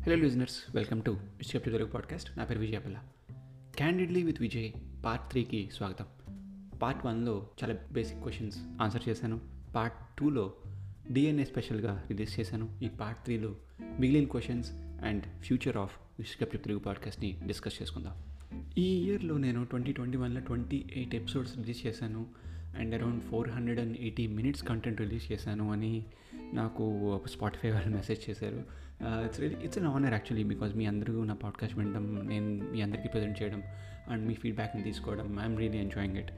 Hello listeners welcome to చెప్ Telugu podcast నా పేరు Vijayapalla candidly with Vijay part త్రీకి స్వాగతం. పార్ట్ వన్లో చాలా బేసిక్ క్వశ్చన్స్ ఆన్సర్ చేశాను. పార్ట్ టూలో డిఎన్ఏ స్పెషల్గా రిలీజ్ చేశాను. ఈ పార్ట్ త్రీలో మిగిలిన క్వశ్చన్స్ అండ్ ఫ్యూచర్ ఆఫ్ విశ్వకప్ తెలుగు పాడ్కాస్ట్ని డిస్కస్ చేసుకుందాం. ఈ ఇయర్లో నేను ట్వంటీ ట్వంటీ వన్లో ట్వంటీ ఎయిట్ ఎపిసోడ్స్ రిలీజ్ చేశాను. And around four hundred and eighty minutes content release చేశాను అని నాకు స్పాటిఫై వాళ్ళు మెసేజ్ చేశారు. It's it's an honour actually because మీ అందరూ నా పాడ్కాస్ట్ వినడం నేను మీ అందరికీ ప్రజెంట్ చేయడం అండ్ మీ ఫీడ్బ్యాక్ని తీసుకోవడం ఐఎమ్ రియలీ ఎంజాయింగ్ ఇట్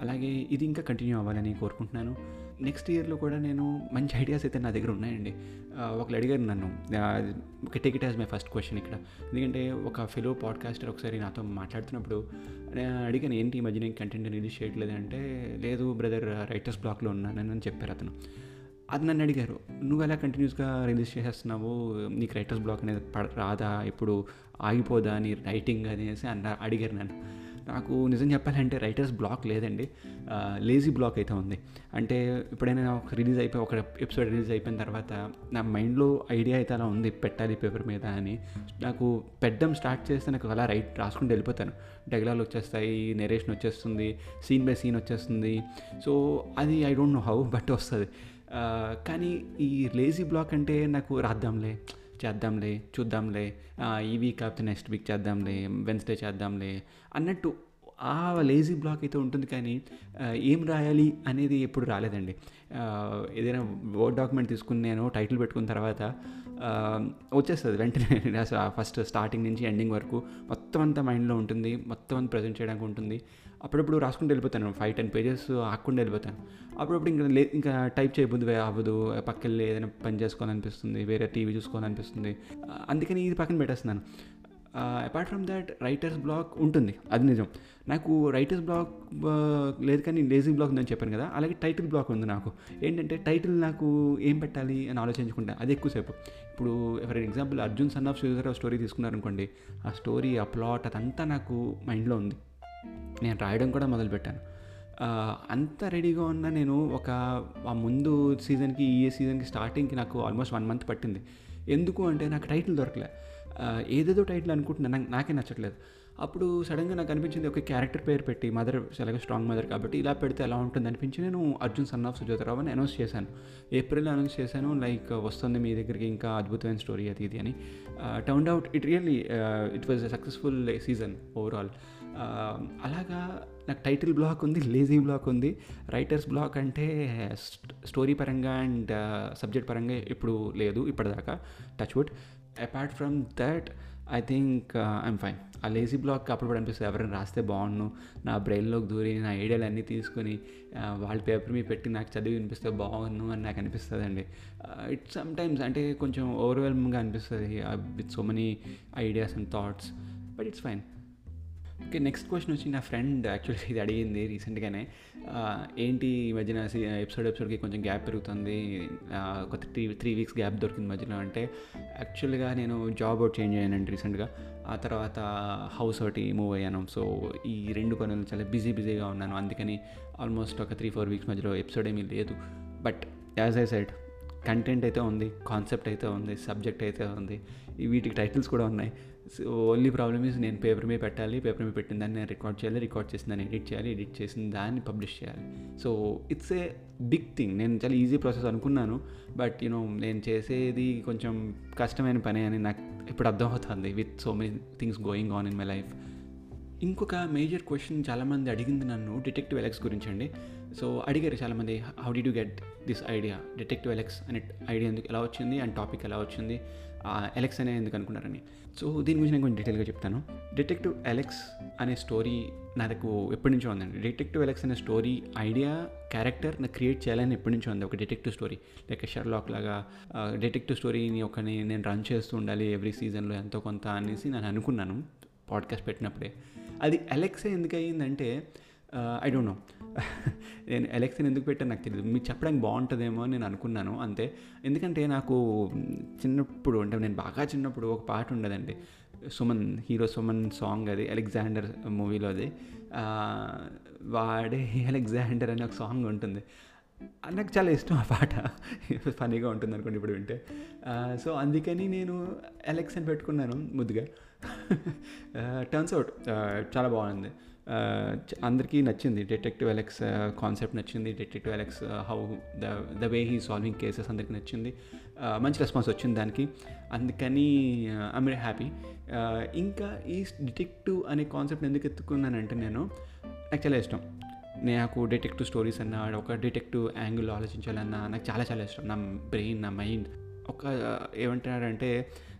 అలాగే ఇది ఇంకా కంటిన్యూ అవ్వాలని కోరుకుంటున్నాను. నెక్స్ట్ ఇయర్లో కూడా నేను మంచి ఐడియాస్ అయితే నా దగ్గర ఉన్నాయండి. Uh, ఒకళ్ళు అడిగారు నన్ను ఒక take it as my first question ఇక్కడ. ఎందుకంటే ఒక ఫెలో పాడ్కాస్టర్ ఒకసారి నాతో మాట్లాడుతున్నప్పుడు నేను అడిగాను ఏంటి ఈ మధ్య నేను కంటెంట్ రిలీజ్ చేయట్లేదు? అంటే లేదు బ్రదర్ రైటర్స్ బ్లాక్లో ఉన్నానని చెప్పారు అతను. అది నన్ను అడిగారు నువ్వు ఎలా కంటిన్యూస్గా రిలీజ్ చేసేస్తున్నావు? నీకు రైటర్స్ బ్లాక్ అనేది పడ రాదా? ఇప్పుడు ఆగిపోదా నీ రైటింగ్ అనేసి అన్న అడిగారు నన్ను. నాకు నిజం చెప్పాలంటే రైటర్స్ బ్లాక్ లేదండి. లేజీ బ్లాక్ అయితే ఉంది. అంటే ఎప్పుడైనా ఒక రిలీజ్ అయిపోయి ఒక ఎపిసోడ్ రిలీజ్ అయిపోయిన తర్వాత నా మైండ్లో ఐడియా అయితే అలా ఉంది పెట్టాలి పేపర్ మీద అని. నాకు పెట్టడం స్టార్ట్ చేస్తే నాకు అలా రైట్ రాసుకుంటూ వెళ్ళిపోతాను. డైలాగ్ వచ్చేస్తాయి నెరేషన్ వచ్చేస్తుంది సీన్ బై సీన్ వచ్చేస్తుంది. సో అది I don't know how but వస్తుంది. కానీ ఈ లేజీ బ్లాక్ అంటే నాకు రాద్దాంలే చేద్దాంలే చూద్దాంలే. ఈ వీక్ కాకపోతే నెక్స్ట్ వీక్ చేద్దాంలే వెన్స్డే చేద్దాంలే అన్నట్టు ఆ లేజీ బ్లాక్ అయితే ఉంటుంది కానీ ఏం రాయాలి అనేది ఎప్పుడు రాలేదండి. ఏదైనా వర్డ్ డాక్యుమెంట్ తీసుకుని నేను టైటిల్ పెట్టుకున్న తర్వాత వచ్చేస్తుంది వెంటనే. ఫస్ట్ స్టార్టింగ్ నుంచి ఎండింగ్ వరకు మొత్తం అంతా మైండ్లో ఉంటుంది మొత్తం అంతా ప్రజెంట్ చేయడానికి ఉంటుంది. అప్పుడప్పుడు రాసుకుంటూ వెళ్ళిపోతాను. ఫైవ్ టెన్ పేజెస్ ఆకుండా వెళ్ళిపోతాను. అప్పుడప్పుడు ఇంకా లే ఇంకా టైప్ చేయబుద్ది అవ్వదు. పక్కన ఏదైనా పని చేసుకోవాలనిపిస్తుంది. వేరే టీవీ చూసుకోవాలనిపిస్తుంది. అందుకని ఇది పక్కన పెట్టేస్తున్నాను. Apart from that writer's block ఉంటుంది. అది నిజం. నాకు రైటర్స్ బ్లాక్ లేదు కానీ లేజీ బ్లాక్ ఉందని చెప్పాను కదా. అలాగే టైటిల్ బ్లాక్ ఉంది నాకు. ఏంటంటే టైటిల్ నాకు ఏం పెట్టాలి అని ఆలోచించుకుంటా. అది ఎక్కువసేపు. ఇప్పుడు for example Arjun son of Sridhar story తీసుకున్నారనుకోండి. ఆ స్టోరీ ఆ ప్లాట్ అదంతా నాకు మైండ్లో ఉంది. నేను రాయడం కూడా మొదలుపెట్టాను. అంత రెడీగా ఉన్న నేను ఒక ఆ ముందు సీజన్కి ఈ సీజన్కి స్టార్టింగ్కి నాకు ఆల్మోస్ట్ వన్ మంత్ పట్టింది. ఎందుకు అంటే నాకు టైటిల్ దొరకలే. ఏదేదో టైటిల్ అనుకుంటున్నా నాకే నచ్చట్లేదు. అప్పుడు సడన్గా నాకు అనిపించింది ఒక క్యారెక్టర్ పేరు పెట్టి మదర్ చాలా స్ట్రాంగ్ మదర్ కాబట్టి ఇలా పెడితే ఎలా ఉంటుంది అనిపించి నేను అర్జున్ సన్ ఆఫ్ సుజాతరావు అని అనౌన్స్ చేశాను. ఏప్రిల్ అనౌన్స్ చేశాను లైక్ వస్తుంది మీ దగ్గరికి ఇంకా అద్భుతమైన స్టోరీ అది ఇది అని. Turn out it really it was a successful season overall. అలాగా నాకు టైటిల్ బ్లాక్ ఉంది లేజీ బ్లాక్ ఉంది. రైటర్స్ బ్లాక్ అంటే స్టోరీ పరంగా అండ్ సబ్జెక్ట్ పరంగా ఇప్పుడు లేదు ఇప్పటిదాకా. Touch wood apart from that I think I'm fine ఆ లేజీ బ్లాక్ అప్పుడు అనిపిస్తుంది ఎవరైనా రాస్తే బాగుండు. నా బ్రెయిన్లోకి దూరి నా ఐడియాలు అన్నీ తీసుకొని వాళ్ళ పేపర్ మీద పెట్టి నాకు చదివి వినిపిస్తే బాగుండు అని నాకు అనిపిస్తుంది అండి ఇట్స్ సమ్టైమ్స్ అంటే కొంచెం ఓవర్వెల్మ్గా అనిపిస్తుంది with so many ideas and thoughts but it's fine okay next question వచ్చి నా ఫ్రెండ్ యాక్చువల్గా ఇది అడిగింది రీసెంట్గానే ఏంటి ఈ మధ్యన ఎపిసోడ్ ఎపిసోడ్కి కొంచెం గ్యాప్ పెరుగుతుంది. ఒక త్రీ త్రీ వీక్స్ గ్యాప్ దొరికింది మధ్యలో అంటే యాక్చువల్గా నేను జాబ్ అవుట్ చేంజ్ అయ్యానండి రీసెంట్గా ఆ తర్వాత హౌస్ ఒకటి మూవ్ అయ్యాను. సో ఈ రెండు పనులు చాలా బిజీ బిజీగా ఉన్నాను. అందుకని ఆల్మోస్ట్ ఒక త్రీ ఫోర్ వీక్స్ మధ్యలో ఎపిసోడ్ ఏమీ లేదు. But as I side content అయితే ఉంది కాన్సెప్ట్ అయితే ఉంది సబ్జెక్ట్ అయితే ఉంది. వీటికి టైటిల్స్ కూడా ఉన్నాయి. సో ఓన్లీ ప్రాబ్లమ్ ఈజ్ నేను పేపర్ మీద పెట్టాలి పేపర్ మీద పెట్టిన దాన్ని నేను రికార్డ్ చేయాలి రికార్డ్ చేసిన దాన్ని ఎడిట్ చేయాలి ఎడిట్ చేసిన దాన్ని పబ్లిష్ చేయాలి. So it's a big thing నేను చాలా ఈజీ ప్రాసెస్ అనుకున్నాను బట్ యూనో నేను చేసేది కొంచెం కష్టమైన పని అని నాకు ఇప్పుడు అర్థమవుతుంది with so many things going on in my life ఇంకొక మేజర్ క్వశ్చన్ చాలామంది అడిగింది నన్ను డిటెక్టివ్ ఎలక్స్ గురించి అండి. సో అడిగారు చాలామంది how did you get this idea detective Alex అనే ఐడియా ఎందుకు ఎలా వచ్చింది? అండ్ టాపిక్ ఎలా వచ్చింది? ఎలెక్స్ అనే ఎందుకు అనుకున్నారని. సో దీని గురించి నేను కొంచెం డీటెయిల్గా చెప్తాను. డిటెక్టివ్ ఎలెక్స్ అనే స్టోరీ నాకు ఎప్పటి నుంచో ఉందండి. డిటెక్టివ్ ఎలెక్స్ అనే స్టోరీ ఐడియా క్యారెక్టర్ నాకు క్రియేట్ చేయాలని ఎప్పటి నుంచో ఉంది. ఒక డిటెక్టివ్ స్టోరీ లైక్ షర్లాక్ లాగా డిటెక్టివ్ స్టోరీని ఒకని నేను రన్ చేస్తూ ఉండాలి ఎవ్రీ సీజన్లో ఎంతో కొంత అనేసి నేను అనుకున్నాను. పాడ్కాస్ట్ పెట్టినప్పుడే. అది ఎలెక్సే ఎందుకు అయ్యిందంటే ఐ డోంట్ నో నేను ఎలక్షన్ ఎందుకు పెట్టాను నాకు తెలియదు మీకు చెప్పడానికి బాగుంటుందేమో అని నేను అనుకున్నాను అంతే. ఎందుకంటే నాకు చిన్నప్పుడు అంటే నేను బాగా చిన్నప్పుడు ఒక పాట ఉండదండి. సుమన్ హీరో సుమన్ సాంగ్ అది అలెగ్జాండర్ మూవీలో అది. Uh, వాడే అలెగ్జాండర్ అనే ఒక సాంగ్ ఉంటుంది. నాకు చాలా ఇష్టం ఆ పాట. ఫనీగా ఉంటుంది అనుకోండి ఇప్పుడు వింటే. Uh, సో అందుకని నేను ఎలక్షన్ పెట్టుకున్నాను ముద్దుగా. Uh, టర్న్స్ అవుట్ చాలా బాగుంది. అందరికీ నచ్చింది. డిటెక్టివ్ ఎలెక్స్ కాన్సెప్ట్ నచ్చింది. Detective Alex how the the way he solving cases అందరికీ నచ్చింది. మంచి రెస్పాన్స్ వచ్చింది దానికి. అందుకని ఐమ్ వెరీ హ్యాపీ ఇంకా ఈ డిటెక్టివ్ అనే కాన్సెప్ట్ ఎందుకు ఎత్తుకున్నానంటే నేను నాకు చాలా ఇష్టం. నాకు డిటెక్టివ్ స్టోరీస్ అన్న ఒక డిటెక్టివ్ యాంగిల్ ఆలోచించాలన్నా నాకు చాలా చాలా ఇష్టం. నా బ్రెయిన్ నా మైండ్ ఒక ఏమంటున్నారంటే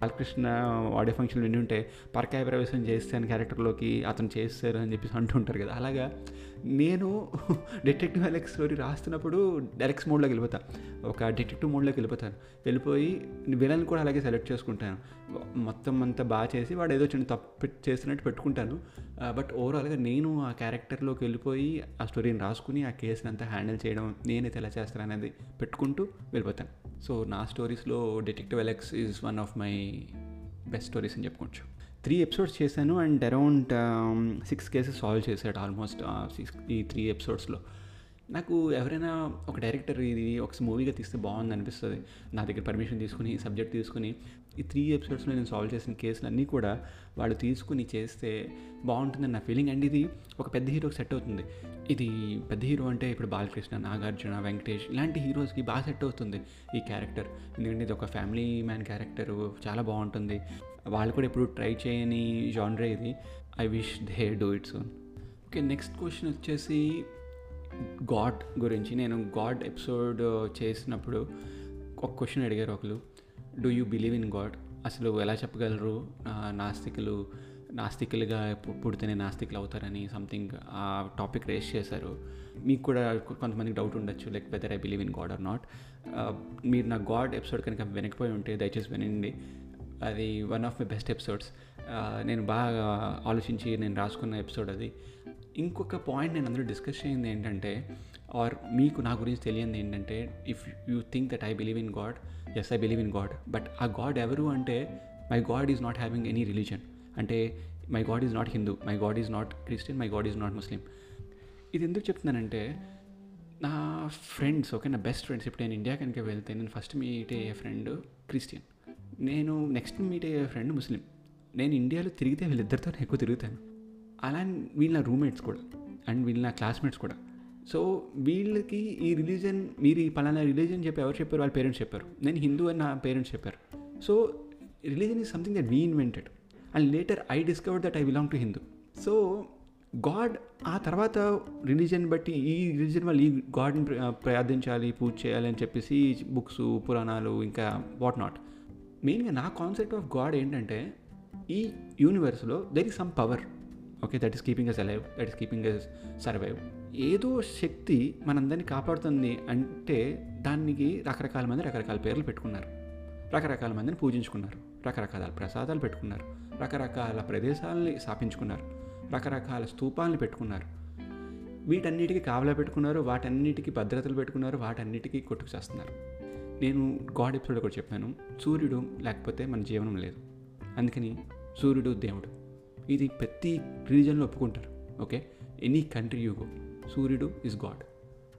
బాలకృష్ణ ఆడియో ఫంక్షన్ విని ఉంటే పరకాయ ప్రవేశం చేస్తాను క్యారెక్టర్లోకి అతను చేస్తారు అని చెప్పేసి అంటుంటారు కదా. అలాగా నేను డిటెక్టివ్ అలెక్స్ స్టోరీ రాస్తున్నప్పుడు డైరెక్ట్స్ మోడ్లోకి వెళ్ళిపోతాను ఒక డిటెక్టివ్ మోడ్లోకి వెళ్ళిపోతాను. వెళ్ళిపోయి విలన్ కూడా అలాగే సెలెక్ట్ చేసుకుంటాను. మొత్తం అంతా బాగా చేసి వాడు ఏదో చిన్న తప్పు చేస్తున్నట్టు పెట్టుకుంటాను. బట్ ఓవరాల్గా నేను ఆ క్యారెక్టర్లోకి వెళ్ళిపోయి ఆ స్టోరీని రాసుకుని ఆ కేసుని అంతా హ్యాండిల్ చేయడం నేనైతే ఎలా చేస్తాను అనేది పెట్టుకుంటూ వెళ్ళిపోతాను. సో నా స్టోరీస్లో detective Alex is one of my best stories అని చెప్పుకోవచ్చు. త్రీ ఎపిసోడ్స్ చేశాను and around six cases solve చేశాడు ఆల్మోస్ట్ సిక్స్ uh, ఈ త్రీ ఎపిసోడ్స్లో నాకు ఎవరైనా ఒక డైరెక్టర్ ఇది ఒక మూవీగా తీస్తే బాగుంది అనిపిస్తుంది. నా దగ్గర పర్మిషన్ తీసుకుని సబ్జెక్ట్ తీసుకుని ఈ త్రీ ఎపిసోడ్స్లో నేను సాల్వ్ చేసిన కేసులన్నీ కూడా వాళ్ళు తీసుకుని చేస్తే బాగుంటుందని నా ఫీలింగ్ అండ్ ఇది ఒక పెద్ద హీరోకి సెట్ అవుతుంది. ఇది పెద్ద హీరో అంటే ఇప్పుడు బాలకృష్ణ నాగార్జున వెంకటేష్ ఇలాంటి హీరోస్కి బాగా సెట్ అవుతుంది ఈ క్యారెక్టర్ ఎందుకంటే ఇది ఒక ఫ్యామిలీ మ్యాన్ క్యారెక్టర్ చాలా బాగుంటుంది. వాళ్ళు కూడా ఎప్పుడు ట్రై చేయని జానరే ఇది. I wish they do it soon okay next question వచ్చేసి గాడ్ గురించి. నేను గాడ్ ఎపిసోడ్ చేసినప్పుడు ఒక క్వశ్చన్ అడిగారు ఒకరు do you believe in god అసలు ఎలా చెప్పగలరు? నాస్తికులు నాస్తికులుగా పుడితేనే నాస్తికులు అవుతారని సంథింగ్ ఆ టాపిక్ రేస్ చేశారు. మీకు కూడా కొంతమందికి డౌట్ ఉండొచ్చు like whether I believe in god or not మీరు నా గాడ్ ఎపిసోడ్ కనుక వెనకపోయి ఉంటే దయచేసి వినండి. అది one of my best episodes నేను బాగా ఆలోచించి నేను రాసుకున్న ఎపిసోడ్ అది. ఇంకొక పాయింట్ నేను అందులో డిస్కస్ చేయింది ఏంటంటే ఆర్ మీకు నా గురించి తెలియంది ఏంటంటే if you think that I believe in god yes I believe in god but ఆ గాడ్ ఎవరు అంటే my god is not having any religion అంటే my god is not Hindu my god is not Christian my god is not Muslim ఇది ఎందుకు చెప్తున్నానంటే నా friends okay నా best friends ఇప్పుడు నేను ఇండియా కనుక వెళ్తే నేను ఫస్ట్ మీట్ అయ్యే ఫ్రెండ్ క్రిస్టియన్ నేను నెక్స్ట్ మీట్ అయ్యే ఫ్రెండ్ ముస్లిం నేను ఇండియాలో తిరిగితే వీళ్ళిద్దరితో ఎక్కువ తిరుగుతాను. అలా వీళ్ళ రూమ్మేట్స్ కూడా అండ్ వీళ్ళ నా క్లాస్మేట్స్ కూడా. సో వీళ్ళకి ఈ రిలీజన్ మీరు ఈ పలానా రిలీజన్ చెప్పి ఎవరు చెప్పారు? వాళ్ళ పేరెంట్స్ చెప్పారు. నేను హిందూ అని నా పేరెంట్స్ చెప్పారు. So religion is something that we invented and later I discover that I belong to Hindu so god ఆ తర్వాత రిలీజన్ బట్టి ఈ రిలీజన్ వాళ్ళు ఈ గాడ్ని ప్రార్థించాలి పూజ చేయాలి అని చెప్పేసి బుక్స్ పురాణాలు ఇంకా వాట్ నాట్ మెయిన్గా నా కాన్సెప్ట్ ఆఫ్ గాడ్ ఏంటంటే ఈ యూనివర్స్లో there is some power okay that is keeping us alive that is keeping us survive ఏదో శక్తి మనందరినీ కాపాడుతుంది అంటే దానికి రకరకాల మంది రకరకాల పేర్లు పెట్టుకున్నారు. రకరకాల మందిని పూజించుకున్నారు. రకరకాల ప్రసాదాలు పెట్టుకున్నారు. రకరకాల ప్రదేశాలని స్థాపించుకున్నారు. రకరకాల స్తూపాలను పెట్టుకున్నారు. వీటన్నిటికీ కావలా పెట్టుకున్నారు వాటన్నిటికీ భద్రతలు పెట్టుకున్నారు వాటన్నిటికీ కొట్టుకు చేస్తున్నారు. నేను గాడ్ ఎపిసోడ్ కూడా చెప్పాను. సూర్యుడు లేకపోతే మన జీవనం లేదు. అందుకని సూర్యుడు దేవుడు. ఇది ప్రతి రిలీజన్లో ఒప్పుకుంటారు. Okay? Any country you go. సూర్యుడు ఈజ్ గాడ్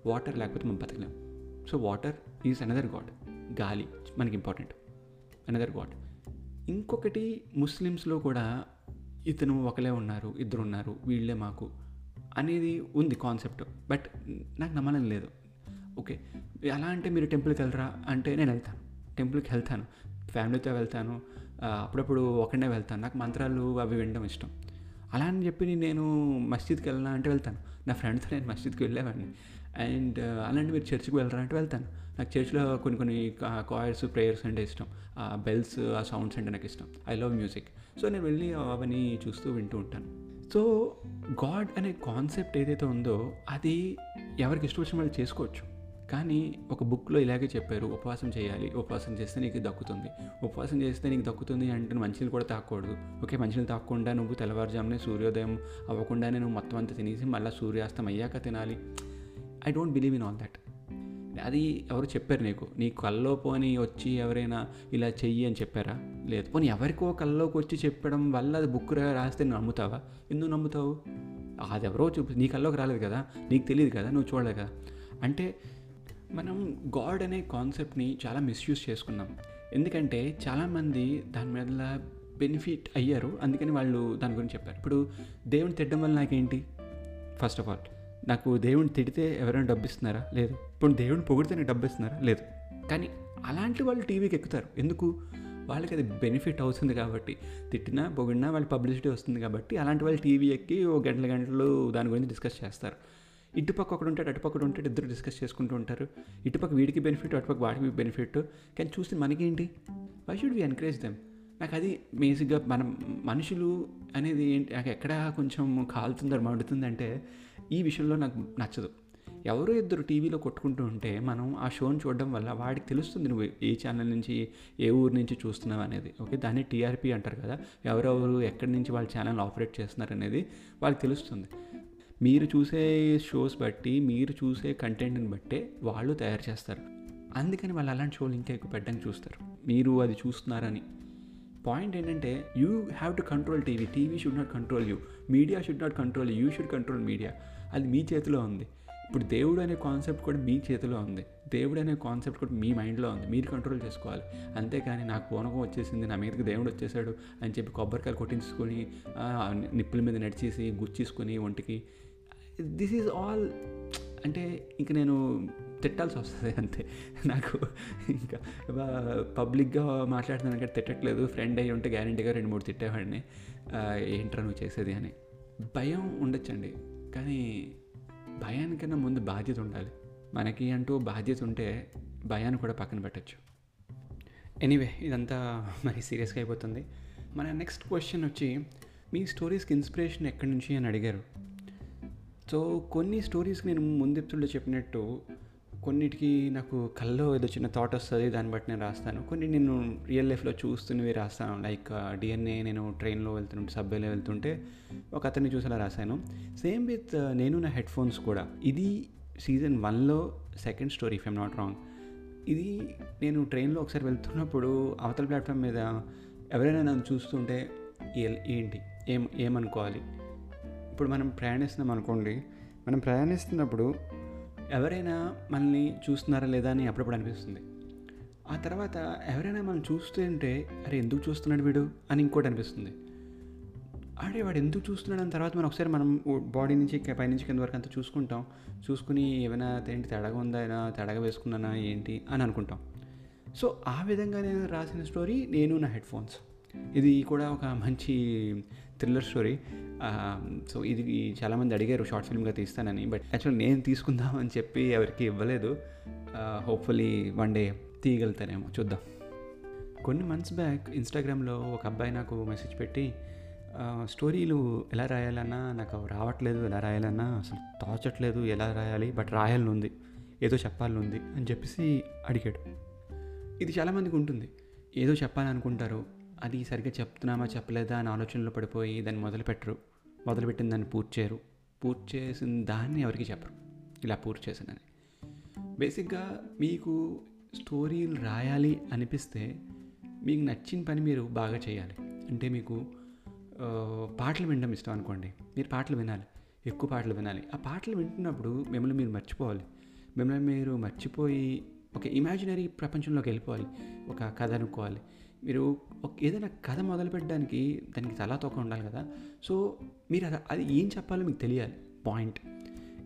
వాటర్ లేకపోతే మనం బతకలేం. So water is another god గాలి మనకి ఇంపార్టెంట్ అనదర్ గాడ్ ఇంకొకటి ముస్లిమ్స్లో కూడా ఇతను ఒకలే ఉన్నారు ఇద్దరు ఉన్నారు వీళ్ళే మాకు అనేది ఉంది కాన్సెప్ట్ బట్ నాకు నమ్మడం లేదు. ఓకే ఎలా అంటే మీరు టెంపుల్కి వెళ్ళరా అంటే నేను వెళ్తాను. టెంపుల్కి వెళ్తాను. ఫ్యామిలీతో వెళ్తాను. అప్పుడప్పుడు ఒకనే వెళ్తాను. నాకు మంత్రాలు అవి వినడం ఇష్టం. అలా అని చెప్పి నేను మస్జిద్కి వెళ్ళాలా అంటే వెళ్తాను. నా ఫ్రెండ్స్తో నేను మస్జిద్కి వెళ్ళేవాడిని. అండ్ అలాంటి మీరు చర్చ్కి వెళ్ళరా అంటే వెళ్తాను. నాకు చర్చ్లో కొన్ని కొన్ని కాయర్స్ ప్రేయర్స్ అంటే ఇష్టం. ఆ బెల్స్ ఆ సౌండ్స్ అంటే నాకు ఇష్టం. I love music. సో నేను వెళ్ళి అవన్నీ చూస్తూ వింటూ ఉంటాను. సో గాడ్ అనే కాన్సెప్ట్ ఏదైతే ఉందో అది ఎవరికి ఇష్టం వచ్చిన వాళ్ళు చేసుకోవచ్చు. కానీ ఒక బుక్లో ఇలాగే చెప్పారు ఉపవాసం చేయాలి ఉపవాసం చేస్తే నీకు దక్కుతుంది ఉపవాసం చేస్తే నీకు దక్కుతుంది అంటే మంచిని కూడా తాకూడదు. ఓకే మంచిని తాక్కుండా నువ్వు తెల్లవారుజామునే సూర్యోదయం అవ్వకుండానే నువ్వు మొత్తం అంతా తినేసి మళ్ళీ సూర్యాస్తం అయ్యాక తినాలి. I don't believe in all that అది ఎవరు చెప్పారు నీకు? నీ కల్లో పోని వచ్చి ఎవరైనా ఇలా చెయ్యి అని చెప్పారా? లేదు. పోనీ ఎవరికో కల్లోకి వచ్చి చెప్పడం వల్ల అది బుక్ రాస్తే నువ్వు నమ్ముతావా? ఎందుకు నమ్ముతావు? అది ఎవరో చూపి నీ కల్లోకి రాలేదు కదా? నీకు తెలియదు కదా? నువ్వు చూడలేదు? కదా అంటే మనం గాడ్ అనే కాన్సెప్ట్ని చాలా మిస్యూజ్ చేసుకున్నాం. ఎందుకంటే చాలామంది దాని మీద బెనిఫిట్ అయ్యారు. అందుకని వాళ్ళు దాని గురించి చెప్పారు. ఇప్పుడు దేవుని తిట్టడం వల్ల నాకేంటి? ఫస్ట్ ఆఫ్ ఆల్ నాకు దేవుని తిడితే ఎవరైనా డబ్బు ఇస్తున్నారా లేదు. ఇప్పుడు దేవుని పొగిడితే నాకు డబ్బు ఇస్తున్నారా లేదు. కానీ అలాంటి వాళ్ళు టీవీకి ఎక్కుతారు. ఎందుకు? వాళ్ళకి అది బెనిఫిట్ అవుతుంది కాబట్టి. తిట్టినా పొగిడినా వాళ్ళ పబ్లిసిటీ వస్తుంది కాబట్టి అలాంటి వాళ్ళు టీవీ ఎక్కి ఓ గంటల గంటలు దాని గురించి డిస్కస్ చేస్తారు. ఇటుపక్క ఒకడు ఉంటాడు అటుపక్క ఉంటాడు ఇద్దరు డిస్కస్ చేసుకుంటూ ఉంటారు. ఇటుపక్క వీడికి బెనిఫిట్ అటుపక్క వాడికి బెనిఫిట్ కానీ చూస్తే మనకేంటి? Why should we encourage them నాకు అది బేసిక్గా మనం మనుషులు అనేది ఏంటి నాకు ఎక్కడ కొంచెం కాలుతుందో మండుతుంది అంటే ఈ విషయంలో నాకు నచ్చదు. ఎవరో ఇద్దరు టీవీలో కొట్టుకుంటూ ఉంటే మనం ఆ షోని చూడడం వల్ల వాడికి తెలుస్తుంది నువ్వు ఏ ఛానల్ నుంచి ఏ ఊరు నుంచి చూస్తున్నావు అనేది. ఓకే దాన్ని టీఆర్పీ అంటారు కదా. ఎవరెవరు ఎక్కడి నుంచి వాళ్ళ ఛానల్ ఆపరేట్ చేస్తున్నారు అనేది వాళ్ళకి తెలుస్తుంది. మీరు చూసే షోస్ బట్టి మీరు చూసే కంటెంట్ని బట్టే వాళ్ళు తయారు చేస్తారు. అందుకని వాళ్ళు అలాంటి షోలు ఇంకా ఎక్కువ పెట్టడానికి చూస్తారు. మీరు అది చూస్తున్నారని. పాయింట్ ఏంటంటే you have to control TV TV should not control you media should not control you should control media అది మీ చేతిలో ఉంది. ఇప్పుడు దేవుడు అనే కాన్సెప్ట్ కూడా మీ చేతిలో ఉంది. దేవుడు అనే కాన్సెప్ట్ కూడా మీ మైండ్లో ఉంది. మీరు కంట్రోల్ చేసుకోవాలి. అంతేకాని నాకు పూనకం వచ్చేసింది నా మీదకి దేవుడు వచ్చేసాడు అని చెప్పి కొబ్బరికాయలు కొట్టించుకొని నిప్పుల మీద నడిచేసి గుచ్చేసుకొని ఒంటికి దిస్ ఈజ్ ఆల్ అంటే ఇంక నేను తిట్టాల్సి వస్తుంది అంతే. నాకు ఇంకా పబ్లిక్గా మాట్లాడుతున్నాను అంటే తిట్టట్లేదు. ఫ్రెండ్ అయ్యి ఉంటే గ్యారంటీగా రెండు మూడు తిట్టేవాడిని. ఏంట్రా నువ్వు చేసేది అని. భయం ఉండొచ్చండి. కానీ భయానికన్నా ముందు బాధ్యత ఉండాలి. మనకి అంటూ బాధ్యత ఉంటే భయాన్ని కూడా పక్కన పెట్టచ్చు. ఎనీవే ఇదంతా మరి సీరియస్గా అయిపోతుంది. మన నెక్స్ట్ క్వశ్చన్ వచ్చి మీ స్టోరీస్కి ఇన్స్పిరేషన్ ఎక్కడి నుంచి అని అడిగారు. సో కొన్ని స్టోరీస్కి నేను ముందు ఎపిసోడ్లో చెప్పినట్టు కొన్నిటికి నాకు కల్లో ఏదో చిన్న థాట్ వస్తుంది దాన్ని బట్టి నేను రాస్తాను. కొన్ని నేను రియల్ లైఫ్లో చూస్తున్నవి రాస్తాను. లైక్ డిఎన్ఏ నేను ట్రైన్లో వెళ్తుంటే సబ్వేలో వెళ్తుంటే ఒక అతన్ని చూసేలా రాశాను. సేమ్ విత్ నేను నా హెడ్ ఫోన్స్ కూడా. ఇది సీజన్ వన్లో second story if I'm not wrong ఇది నేను ట్రైన్లో ఒకసారి వెళ్తున్నప్పుడు అవతల ప్లాట్ఫామ్ మీద ఎవరైనా నన్ను చూస్తుంటే ఏంటి? ఏం ఏమనుకోవాలి? ఇప్పుడు మనం ప్రయాణిస్తున్నాం అనుకోండి మనం ప్రయాణిస్తున్నప్పుడు ఎవరైనా మనల్ని చూస్తున్నారా లేదా అని అప్పుడప్పుడు అనిపిస్తుంది. ఆ తర్వాత ఎవరైనా మనం చూస్తుంటే అరే ఎందుకు చూస్తున్నాడు వీడు? అని ఇంకోటి అనిపిస్తుంది. ఆడే వాడు ఎందుకు చూస్తున్నాడు? అని తర్వాత మనం ఒకసారి మనం బాడీ నుంచి పైనుంచి కింద వరకు అంతా చూసుకుంటాం. చూసుకుని ఏమైనా ఏంటి తేడాగా ఉందా? ఏమైనా తేడాగా వేసుకున్నానా? ఏంటి? అని అనుకుంటాం. సో ఆ విధంగా నేను రాసిన స్టోరీ నేను నా హెడ్ ఫోన్స్ ఇది కూడా ఒక మంచి థ్రిల్లర్ స్టోరీ సో ఇది చాలామంది అడిగారు షార్ట్ ఫిల్మ్గా తీస్తానని. బట్ యాక్చువల్లీ నేను తీసుకుందాం అని చెప్పి ఎవరికి ఇవ్వలేదు. హోప్ఫుల్లీ వన్ డే తీయగలుగుతానేమో చూద్దాం. కొన్ని మంత్స్ బ్యాక్ ఇన్స్టాగ్రామ్లో ఒక అబ్బాయి నాకు మెసేజ్ పెట్టి స్టోరీలు ఎలా రాయాలన్నా నాకు రావట్లేదు ఎలా రాయాలన్నా అసలు తోచట్లేదు ఎలా రాయాలి బట్ రాయాలని ఉంది ఏదో చెప్పాలని ఉంది అని చెప్పేసి అడిగాడు. ఇది చాలామందికి ఉంటుంది. ఏదో చెప్పాలనుకుంటారు అది సరిగ్గా చెప్తున్నామా చెప్పలేదా అని ఆలోచనలో పడిపోయి దాన్ని మొదలుపెట్టరు. మొదలుపెట్టిన దాన్ని పూర్తి చేయరు. పూర్తి చేసిన దాన్ని ఎవరికి చెప్పరు. ఇలా పూర్తి చేశానని. బేసిక్గా మీకు స్టోరీలు రాయాలి అనిపిస్తే మీకు నచ్చిన పని మీరు బాగా చేయాలి. అంటే మీకు పాటలు వినడం ఇష్టం అనుకోండి. మీరు పాటలు వినాలి. ఎక్కువ పాటలు వినాలి. ఆ పాటలు వింటున్నప్పుడు మిమ్మల్ని మీరు మర్చిపోవాలి. మిమ్మల్ని మీరు మర్చిపోయి ఒక ఇమాజినరీ ప్రపంచంలోకి వెళ్ళిపోవాలి. ఒక కథ అనుకోవాలి. మీరు ఒక ఏదైనా కథ మొదలు పెట్టడానికి దానికి తలా తోక ఉండాలి కదా. సో మీరు అది అది ఏం చెప్పాలో మీకు తెలియాలి. పాయింట్.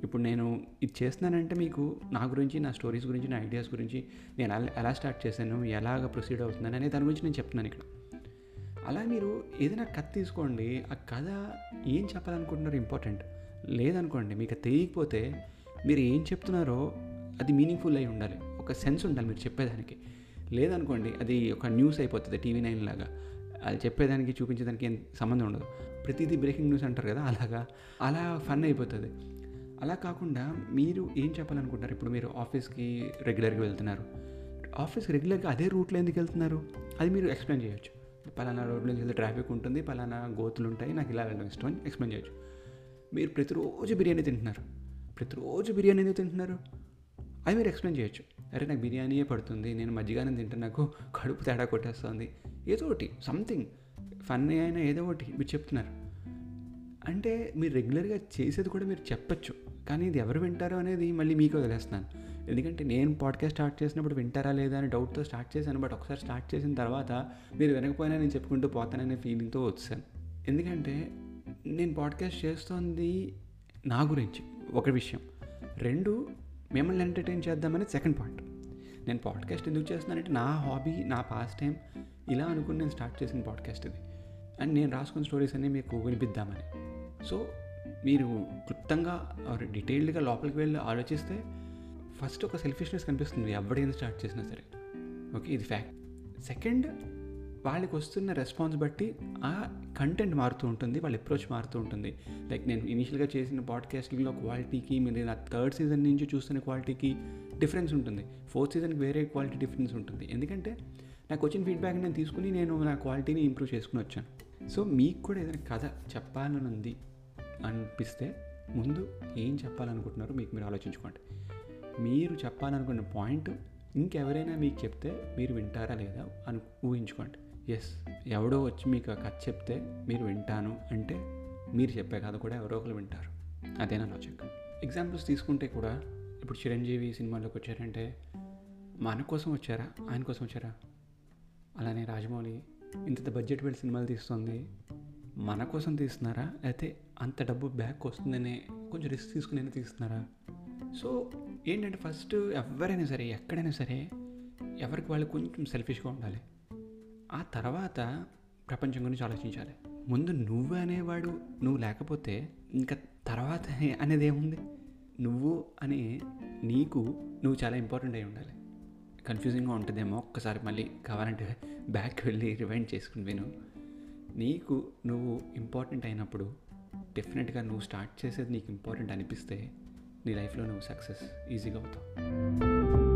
ఇప్పుడు నేను ఇది చేస్తున్నానంటే మీకు నా గురించి నా స్టోరీస్ గురించి నా ఐడియాస్ గురించి నేను ఎలా ఎలా స్టార్ట్ చేశాను ఎలాగ ప్రొసీడ్ అవుతున్నాను అనే దాని గురించి నేను చెప్తున్నాను ఇక్కడ. అలా మీరు ఏదైనా కథ తీసుకోండి. ఆ కథ ఏం చెప్పాలనుకుంటున్నారో ఇంపార్టెంట్. లేదనుకోండి మీకు తెలియకపోతే మీరు ఏం చెప్తున్నారో అది మీనింగ్ఫుల్ అయి ఉండాలి. ఒక సెన్స్ ఉండాలి మీరు చెప్పేదానికి. లేదనుకోండి అది ఒక న్యూస్ అయిపోతుంది టీవీ నైన్ లాగా. అది చెప్పేదానికి చూపించేదానికి ఏం సంబంధం ఉండదు. ప్రతిదీ బ్రేకింగ్ న్యూస్ అంటారు కదా అలాగా. అలా ఫన్ అయిపోతుంది. అలా కాకుండా మీరు ఏం చెప్పాలనుకుంటున్నారు? ఇప్పుడు మీరు ఆఫీస్కి రెగ్యులర్గా వెళ్తున్నారు. ఆఫీస్కి రెగ్యులర్గా అదే రూట్లో ఎందుకు వెళ్తున్నారు? అది మీరు ఎక్స్ప్లెయిన్ చేయొచ్చు. పలానా రోడ్లో నుంచి వెళ్తే ట్రాఫిక్ ఉంటుంది పలానా గోతులు ఉంటాయి నాకు ఇలా వెళ్ళడం ఇష్టం అని ఎక్స్ప్లెయిన్ చేయొచ్చు. మీరు ప్రతిరోజు బిర్యానీ తింటున్నారు. ప్రతిరోజు బిర్యానీ ఎందుకు తింటున్నారు? అది మీరు ఎక్స్ప్లెయిన్ చేయొచ్చు. అరే నాకు బిర్యానీయే పడుతుంది నేను మజ్జిగానే తింటే నాకు కడుపు తేడా కొట్టేస్తుంది. ఏదో ఒకటి సంథింగ్ ఫన్నీ అయినా ఏదో ఒకటి మీరు చెప్తున్నారు. అంటే మీరు రెగ్యులర్గా చేసేది కూడా మీరు చెప్పచ్చు కానీ ఇది ఎవరు వింటారు అనేది మళ్ళీ మీకు వదిలేస్తున్నాను. ఎందుకంటే నేను పాడ్కాస్ట్ స్టార్ట్ చేసినప్పుడు వింటారా లేదా అని డౌట్తో స్టార్ట్ చేశాను బట్ ఒకసారి స్టార్ట్ చేసిన తర్వాత మీరు వెనకపోయినా నేను చెప్పుకుంటూ పోతాననే ఫీలింగ్తో వచ్చాను. ఎందుకంటే నేను పాడ్కాస్ట్ చేస్తోంది నా గురించి ఒక విషయం. రెండు మిమ్మల్ని ఎంటర్టైన్ చేద్దామని సెకండ్ పాయింట్ నేను పాడ్కాస్ట్ ఎందుకు చేస్తున్నానంటే నా హాబీ నా పాస్ టైం ఇలా అనుకుని నేను స్టార్ట్ చేసిన పాడ్కాస్ట్ ఇది. అండ్ నేను రాసుకున్న స్టోరీస్ అన్నీ మీకు వినిపిద్దామని. సో మీరు క్లుప్తంగా డీటెయిల్డ్గా లోపలికి వెళ్ళి ఆలోచిస్తే ఫస్ట్ ఒక సెల్ఫిష్నెస్ కనిపిస్తుంది ఎవడైనా స్టార్ట్ చేసినా సరే. ఓకే ఇది ఫ్యాక్ట్ సెకండ్ వాళ్ళకి వస్తున్న రెస్పాన్స్ బట్టి ఆ కంటెంట్ మారుతూ ఉంటుంది వాళ్ళ అప్రోచ్ మారుతూ ఉంటుంది. లైక్ నేను ఇనిషియల్గా చేసిన పాడ్కాస్టింగ్లో క్వాలిటీకి మీరు నా థర్డ్ సీజన్ నుంచి చూస్తున్న క్వాలిటీకి డిఫరెన్స్ ఉంటుంది. ఫోర్త్ సీజన్కి వేరే క్వాలిటీ డిఫరెన్స్ ఉంటుంది. ఎందుకంటే నాకు వచ్చిన ఫీడ్బ్యాక్ నేను తీసుకుని నేను నా క్వాలిటీని ఇంప్రూవ్ చేసుకుని వచ్చాను. సో మీకు కూడా ఏదైనా కథ చెప్పాలని ఉంది అనిపిస్తే ముందు ఏం చెప్పాలనుకుంటున్నారో మీకు మీరు ఆలోచించుకోండి. మీరు చెప్పాలనుకున్న పాయింట్ ఇంకెవరైనా మీకు చెప్తే మీరు వింటారా లేదా అని ఊహించుకోండి. ఎస్ ఎవడో వచ్చి మీకు ఆ కథ చెప్తే మీరు వింటాను అంటే మీరు చెప్పే కథ కూడా ఎవరో ఒకరు వింటారు. అదే నా లాజిక్ ఎగ్జాంపుల్స్ తీసుకుంటే కూడా ఇప్పుడు చిరంజీవి సినిమాలోకి వచ్చారంటే మన కోసం వచ్చారా? ఆయన కోసం వచ్చారా? అలానే రాజమౌళి ఇంత బడ్జెట్ పెట్టి సినిమాలు తీస్తుంది. మన కోసం తీస్తున్నారా? అయితే అంత డబ్బు బ్యాక్ వస్తుందనే కొంచెం రిస్క్ తీసుకుని తీస్తున్నారా? సో ఏంటంటే ఫస్ట్ ఎవరైనా సరే ఎక్కడైనా సరే ఎవరికి వాళ్ళు కొంచెం సెల్ఫిష్గా ఉండాలి. ఆ తర్వాత ప్రపంచం గురించి ఆలోచించాలి. ముందు నువ్వు అనేవాడు నువ్వు లేకపోతే ఇంకా తర్వాత అనేది ఏముంది? నువ్వు అనే నీకు నువ్వు చాలా ఇంపార్టెంట్ అయి ఉండాలి. కన్ఫ్యూజింగ్గా ఉంటుందేమో ఒక్కసారి మళ్ళీ కావాలంటే బ్యాక్ వెళ్ళి రివైండ్ చేసుకుని విను. నీకు నువ్వు ఇంపార్టెంట్ అయినప్పుడు డెఫినెట్గా నువ్వు స్టార్ట్ చేసేది నీకు ఇంపార్టెంట్ అనిపిస్తే నీ లైఫ్లో నువ్వు సక్సెస్ ఈజీగా అవుతావు.